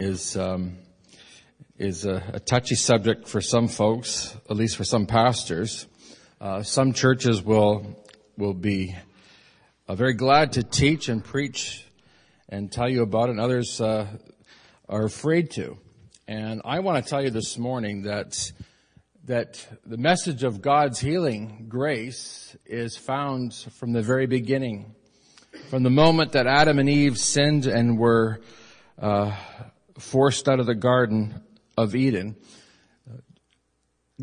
is um, is a, a, touchy subject for some folks, at least for some pastors. Uh, some churches will will be uh, very glad to teach and preach and tell you about it, and others uh, are afraid to. And I want to tell you this morning that that the message of God's healing grace is found from the very beginning, from the moment that Adam and Eve sinned and were uh, forced out of the Garden of Eden,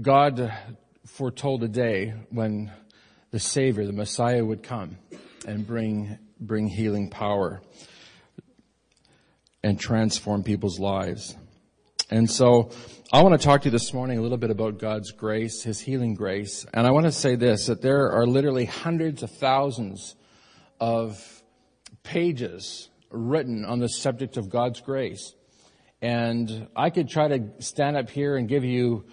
God foretold a day when the Savior, the Messiah would come and bring, bring healing power and transform people's lives. And so I want to talk to you this morning a little bit about God's grace, His healing grace. And I want to say this, that there are literally hundreds of thousands of pages written on the subject of God's grace. And I could try to stand up here and give you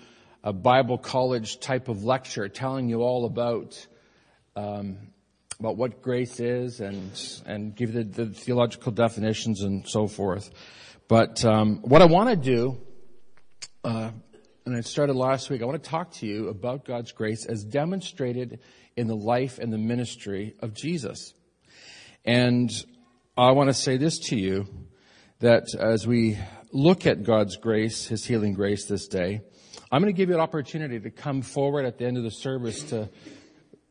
a Bible college type of lecture telling you all about, um, about what grace is and, and give the, the theological definitions and so forth. But um, what I want to do, uh, and I started last week, I want to talk to you about God's grace as demonstrated in the life and the ministry of Jesus. And I want to say this to you that as we look at God's grace, His healing grace this day, I'm going to give you an opportunity to come forward at the end of the service to,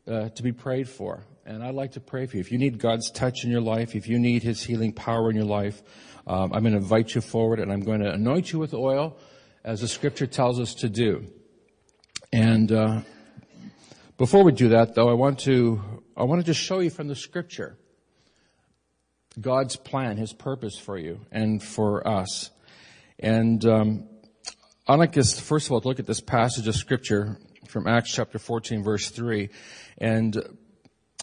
uh, to be prayed for. And I'd like to pray for you. If you need God's touch in your life, if you need His healing power in your life, um, I'm going to invite you forward and I'm going to anoint you with oil as the scripture tells us to do. And, uh, before we do that though, I want to, I want to just show you from the scripture God's plan, His purpose for you and for us. And um, I'd like us, first of all, to look at this passage of Scripture from Acts chapter 14, verse 3. And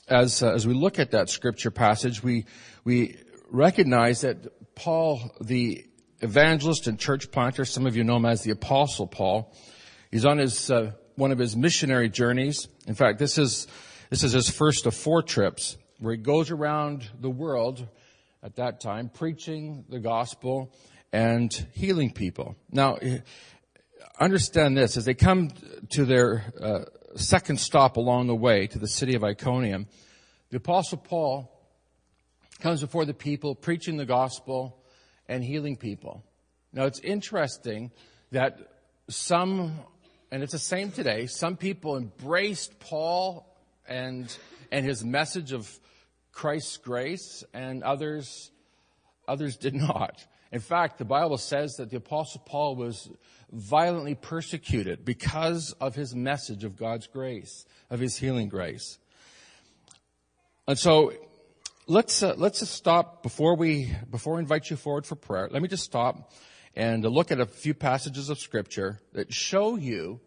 as, uh, as we look at that Scripture passage, we, we recognize that Paul, the evangelist and church planter, some of you know him as the Apostle Paul, he's on his, uh, one of his missionary journeys. In fact, this is, this is his first of four trips where he goes around the world at that time preaching the gospel and healing people. Now, understand this, as they come to their uh, second stop along the way to the city of Iconium, the apostle Paul comes before the people preaching the gospel and healing people. Now, it's interesting that some, and it's the same today, some people embraced Paul and, and his message of Christ's grace and others, others did not. In fact, the Bible says that the apostle Paul was violently persecuted because of his message of God's grace, of his healing grace. And so let's uh, let's just stop before we before invite you forward for prayer. Let me just stop and look at a few passages of scripture that show you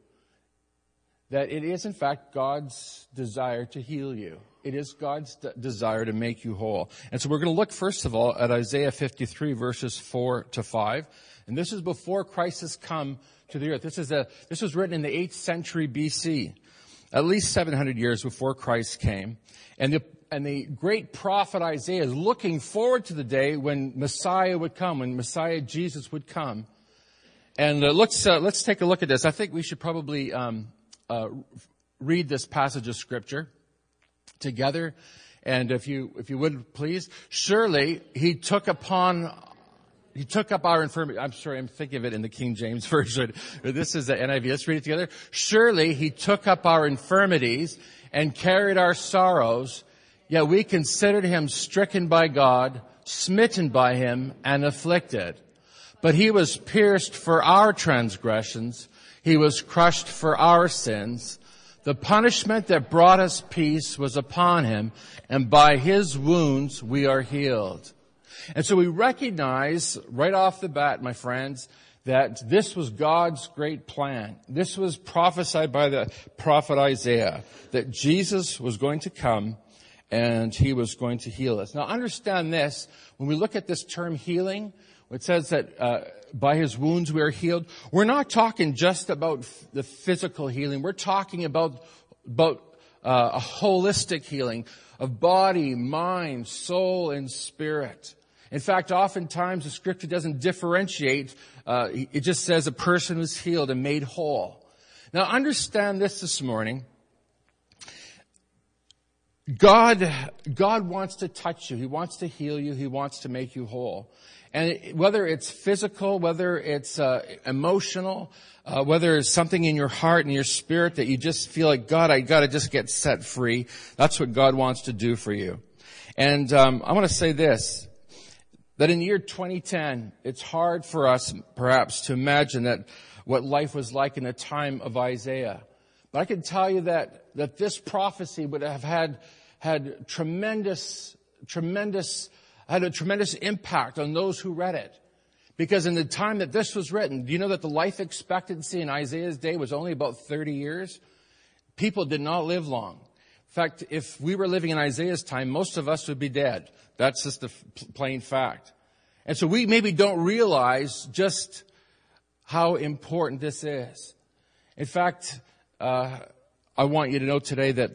that it is in fact God's desire to heal you. It is God's de- desire to make you whole. And so we're going to look first of all at Isaiah 53 verses 4 to 5. And this is before Christ has come to the earth. This is a, this was written in the 8th century BC. At least 700 years before Christ came. And the, and the great prophet Isaiah is looking forward to the day when Messiah would come, when Messiah Jesus would come. And uh, let's, uh, let's take a look at this. I think we should probably um, uh, read this passage of scripture together. And if you, if you would please, surely he took upon he took up our infirmity. I'm sorry, I'm thinking of it in the King James Version. This is the NIV. Let's read it together. Surely he took up our infirmities and carried our sorrows, yet we considered him stricken by God, smitten by him, and afflicted. But he was pierced for our transgressions. He was crushed for our sins. The punishment that brought us peace was upon him, and by his wounds we are healed. And so we recognize right off the bat, my friends, that this was God's great plan. This was prophesied by the prophet Isaiah, that Jesus was going to come and he was going to heal us. Now understand this, when we look at this term healing, it says that uh, by his wounds we are healed. We're not talking just about the physical healing. We're talking about about uh, a holistic healing of body, mind, soul, and spirit. In fact, oftentimes the scripture doesn't differentiate. Uh, it just says a person was healed and made whole. Now understand this this morning. God, God wants to touch you. He wants to heal you. He wants to make you whole. And whether it's physical, whether it's uh, emotional, uh, whether it's something in your heart and your spirit that you just feel like, God, I gotta just get set free. That's what God wants to do for you. And um, I want to say this, that in the year 2010, it's hard for us perhaps to imagine that what life was like in the time of Isaiah. But I can tell you that, that this prophecy would have had, had tremendous, tremendous had a tremendous impact on those who read it. Because in the time that this was written, do you know that the life expectancy in Isaiah's day was only about 30 years? People did not live long. In fact, if we were living in Isaiah's time, most of us would be dead. That's just a plain fact. And so we maybe don't realize just how important this is. In fact, uh, I want you to know today that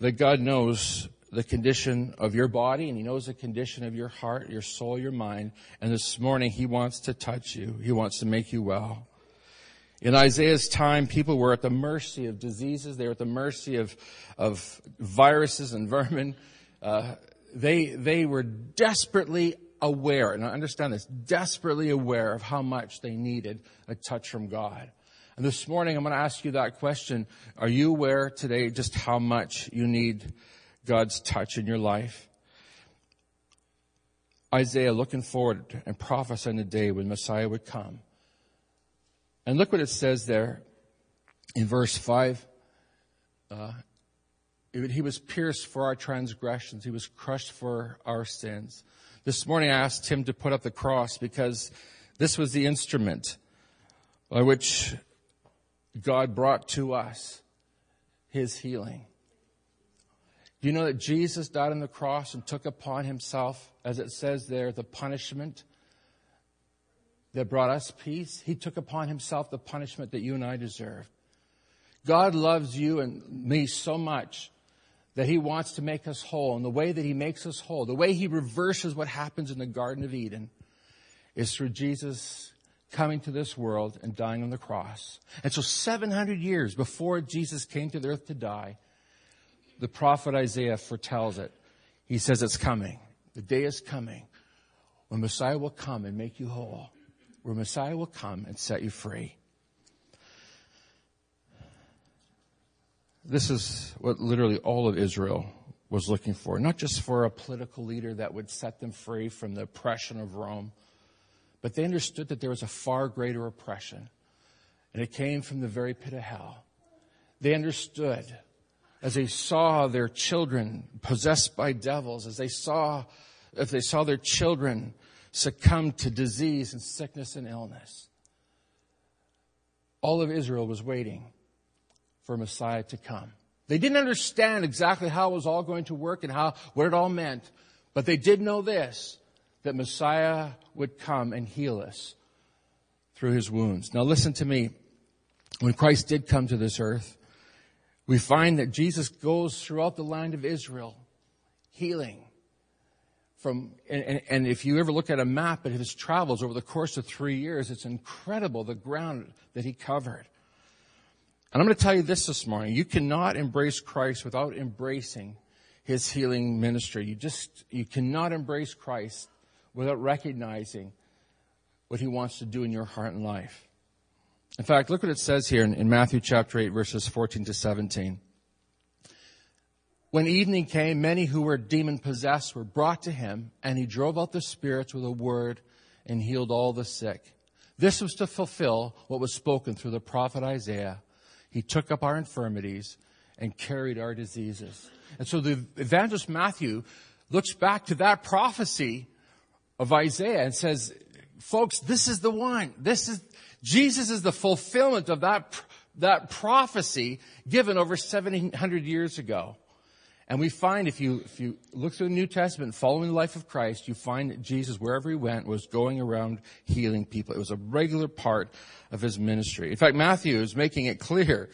that God knows the condition of your body and he knows the condition of your heart, your soul, your mind. And this morning he wants to touch you. He wants to make you well. In Isaiah's time, people were at the mercy of diseases. They were at the mercy of, of viruses and vermin. Uh, they, they were desperately aware, and I understand this, desperately aware of how much they needed a touch from God. And this morning, I'm going to ask you that question. Are you aware today just how much you need God's touch in your life. Isaiah looking forward and prophesying the day when Messiah would come. And look what it says there in verse 5. Uh, he was pierced for our transgressions. He was crushed for our sins. This morning I asked him to put up the cross because this was the instrument by which God brought to us his healing. Do you know that Jesus died on the cross and took upon himself, as it says there, the punishment that brought us peace? He took upon himself the punishment that you and I deserve. God loves you and me so much that he wants to make us whole. And the way that he makes us whole, the way he reverses what happens in the Garden of Eden, is through Jesus coming to this world and dying on the cross. And so 700 years before Jesus came to the earth to die, the prophet Isaiah foretells it. He says it's coming. The day is coming when Messiah will come and make you whole, where Messiah will come and set you free. This is what literally all of Israel was looking for, not just for a political leader that would set them free from the oppression of Rome, but they understood that there was a far greater oppression, and it came from the very pit of hell. They understood as they saw their children possessed by devils, as they saw, if they saw their children succumb to disease and sickness and illness. All of Israel was waiting for Messiah to come. They didn't understand exactly how it was all going to work and how, what it all meant, but they did know this, that Messiah would come and heal us through his wounds. Now listen to me. When Christ did come to this earth, we find that Jesus goes throughout the land of Israel, healing. From, and, and, if you ever look at a map of his travels over the course of three years, it's incredible the ground that he covered. And I'm going to tell you this this morning. You cannot embrace Christ without embracing his healing ministry. You just, you cannot embrace Christ without recognizing what he wants to do in your heart and life. In fact, look what it says here in, in Matthew chapter 8, verses 14 to 17. When evening came, many who were demon possessed were brought to him, and he drove out the spirits with a word and healed all the sick. This was to fulfill what was spoken through the prophet Isaiah. He took up our infirmities and carried our diseases. And so the evangelist Matthew looks back to that prophecy of Isaiah and says, folks, this is the one. This is, Jesus is the fulfillment of that, that prophecy given over 700 years ago. And we find if you, if you look through the New Testament, following the life of Christ, you find that Jesus, wherever he went, was going around healing people. It was a regular part of his ministry. In fact, Matthew is making it clear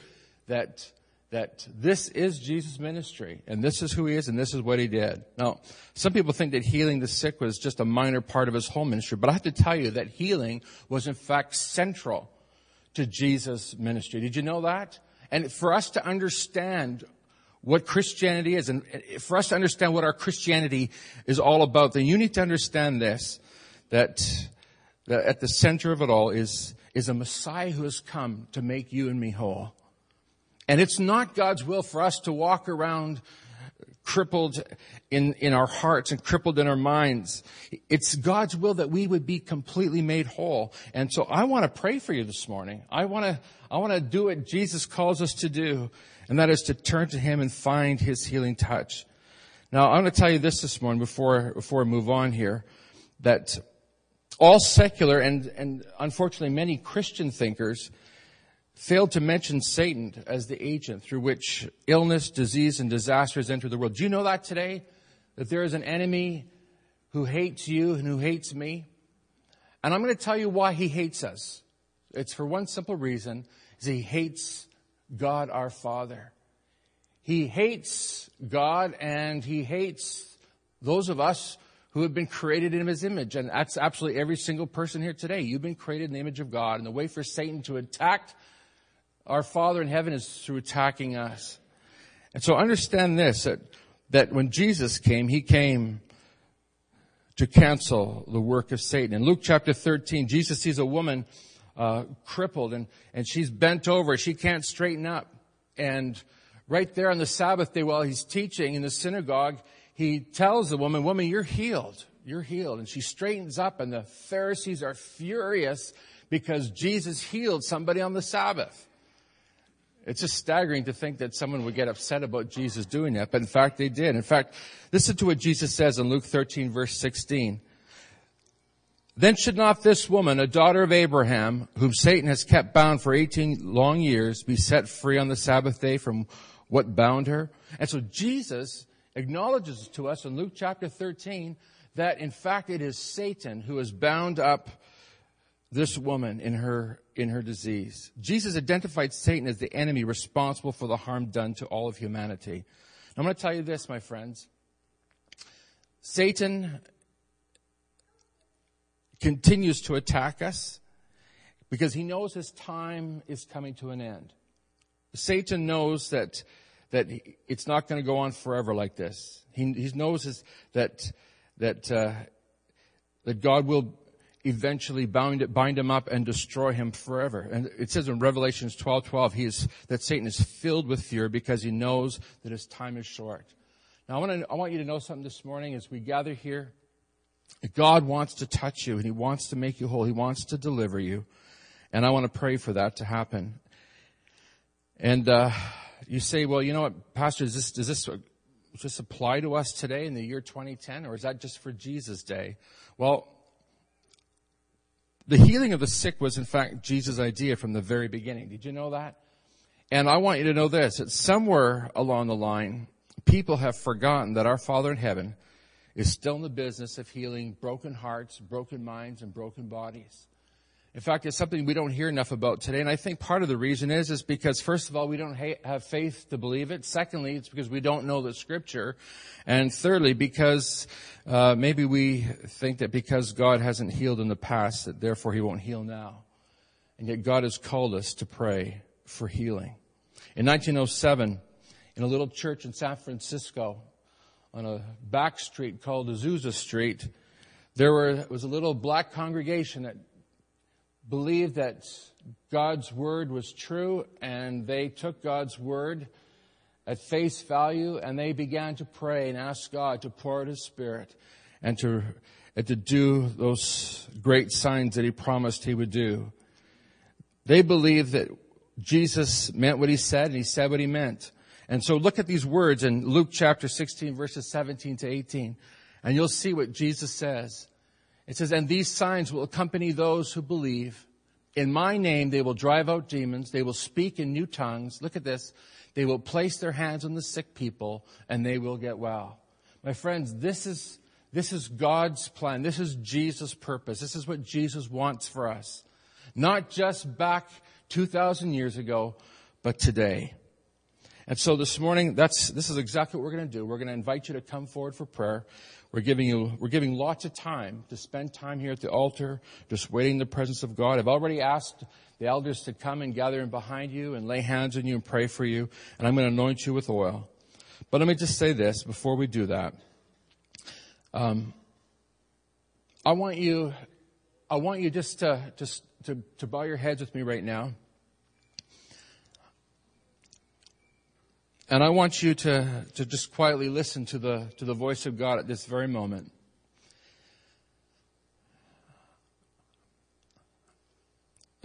that, that this is Jesus' ministry, and this is who he is, and this is what he did. Now, some people think that healing the sick was just a minor part of his whole ministry, but I have to tell you that healing was in fact central to Jesus' ministry. Did you know that? And for us to understand what Christianity is, and for us to understand what our Christianity is all about, then you need to understand this, that, that at the center of it all is, is a Messiah who has come to make you and me whole. And it's not God's will for us to walk around crippled in, in our hearts and crippled in our minds. It's God's will that we would be completely made whole. And so I want to pray for you this morning. I want to, I want to do what Jesus calls us to do, and that is to turn to Him and find His healing touch. Now, I'm going to tell you this this morning before, before I move on here, that all secular and, and unfortunately many Christian thinkers failed to mention Satan as the agent through which illness, disease, and disasters enter the world. Do you know that today? That there is an enemy who hates you and who hates me? And I'm going to tell you why he hates us. It's for one simple reason, is he hates God our Father. He hates God and he hates those of us who have been created in his image. And that's absolutely every single person here today. You've been created in the image of God. And the way for Satan to attack our Father in heaven is through attacking us. And so understand this, that, that when Jesus came, He came to cancel the work of Satan. In Luke chapter 13, Jesus sees a woman uh, crippled and, and she's bent over. She can't straighten up. And right there on the Sabbath day while he's teaching in the synagogue, he tells the woman, woman, you're healed. You're healed. And she straightens up and the Pharisees are furious because Jesus healed somebody on the Sabbath. It's just staggering to think that someone would get upset about Jesus doing that, but in fact they did. In fact, listen to what Jesus says in Luke 13 verse 16. Then should not this woman, a daughter of Abraham, whom Satan has kept bound for 18 long years, be set free on the Sabbath day from what bound her? And so Jesus acknowledges to us in Luke chapter 13 that in fact it is Satan who has bound up this woman in her, in her disease. Jesus identified Satan as the enemy responsible for the harm done to all of humanity. I'm going to tell you this, my friends. Satan continues to attack us because he knows his time is coming to an end. Satan knows that, that it's not going to go on forever like this. He, he knows his, that, that, uh, that God will eventually bind, bind him up and destroy him forever. And it says in Revelations 12, 12, he is, that Satan is filled with fear because he knows that his time is short. Now I want, to, I want you to know something this morning as we gather here. God wants to touch you and he wants to make you whole. He wants to deliver you. And I want to pray for that to happen. And, uh, you say, well, you know what, Pastor, is this, does this just apply to us today in the year 2010 or is that just for Jesus' day? Well, the healing of the sick was in fact Jesus' idea from the very beginning. Did you know that? And I want you to know this, that somewhere along the line, people have forgotten that our Father in heaven is still in the business of healing broken hearts, broken minds, and broken bodies. In fact, it's something we don't hear enough about today. And I think part of the reason is, is because first of all, we don't ha- have faith to believe it. Secondly, it's because we don't know the scripture. And thirdly, because, uh, maybe we think that because God hasn't healed in the past, that therefore he won't heal now. And yet God has called us to pray for healing. In 1907, in a little church in San Francisco, on a back street called Azusa Street, there were, was a little black congregation that believed that God's word was true and they took God's word at face value and they began to pray and ask God to pour out his spirit and to, and to do those great signs that he promised he would do. They believed that Jesus meant what he said and he said what he meant. And so look at these words in Luke chapter 16 verses 17 to 18 and you'll see what Jesus says. It says, and these signs will accompany those who believe. In my name, they will drive out demons. They will speak in new tongues. Look at this. They will place their hands on the sick people and they will get well. My friends, this is, this is God's plan. This is Jesus' purpose. This is what Jesus wants for us. Not just back 2,000 years ago, but today. And so this morning, that's, this is exactly what we're going to do. We're going to invite you to come forward for prayer. We're giving you, we're giving lots of time to spend time here at the altar, just waiting in the presence of God. I've already asked the elders to come and gather in behind you and lay hands on you and pray for you. And I'm going to anoint you with oil. But let me just say this before we do that. Um, I want you, I want you just to, just to, to bow your heads with me right now. And I want you to, to just quietly listen to the, to the voice of God at this very moment.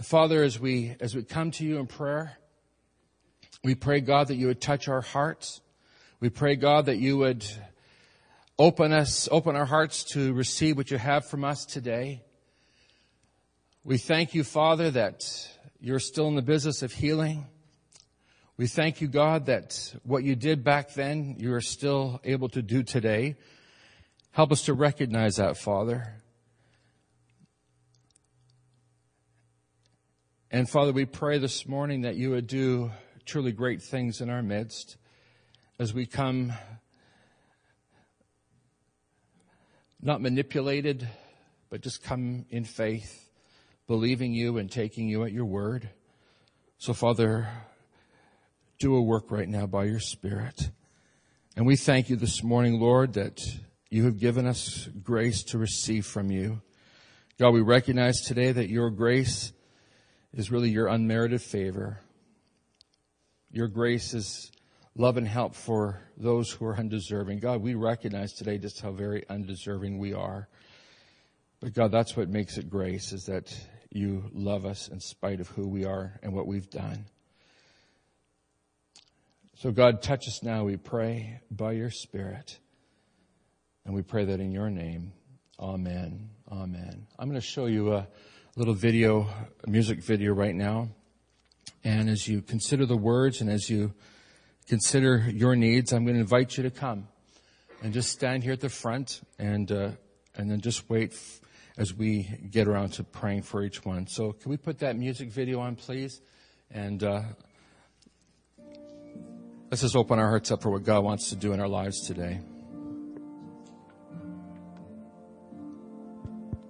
Father, as we, as we come to you in prayer, we pray, God, that you would touch our hearts. We pray, God, that you would open us, open our hearts to receive what you have from us today. We thank you, Father, that you're still in the business of healing. We thank you, God, that what you did back then, you are still able to do today. Help us to recognize that, Father. And Father, we pray this morning that you would do truly great things in our midst as we come not manipulated, but just come in faith, believing you and taking you at your word. So Father, do a work right now by your Spirit. And we thank you this morning, Lord, that you have given us grace to receive from you. God, we recognize today that your grace is really your unmerited favor. Your grace is love and help for those who are undeserving. God, we recognize today just how very undeserving we are. But God, that's what makes it grace is that you love us in spite of who we are and what we've done. So, God, touch us now, we pray, by your Spirit. And we pray that in your name. Amen. Amen. I'm going to show you a little video, a music video right now. And as you consider the words and as you consider your needs, I'm going to invite you to come and just stand here at the front and, uh, and then just wait f- as we get around to praying for each one. So can we put that music video on, please? And, uh, Let's just open our hearts up for what God wants to do in our lives today.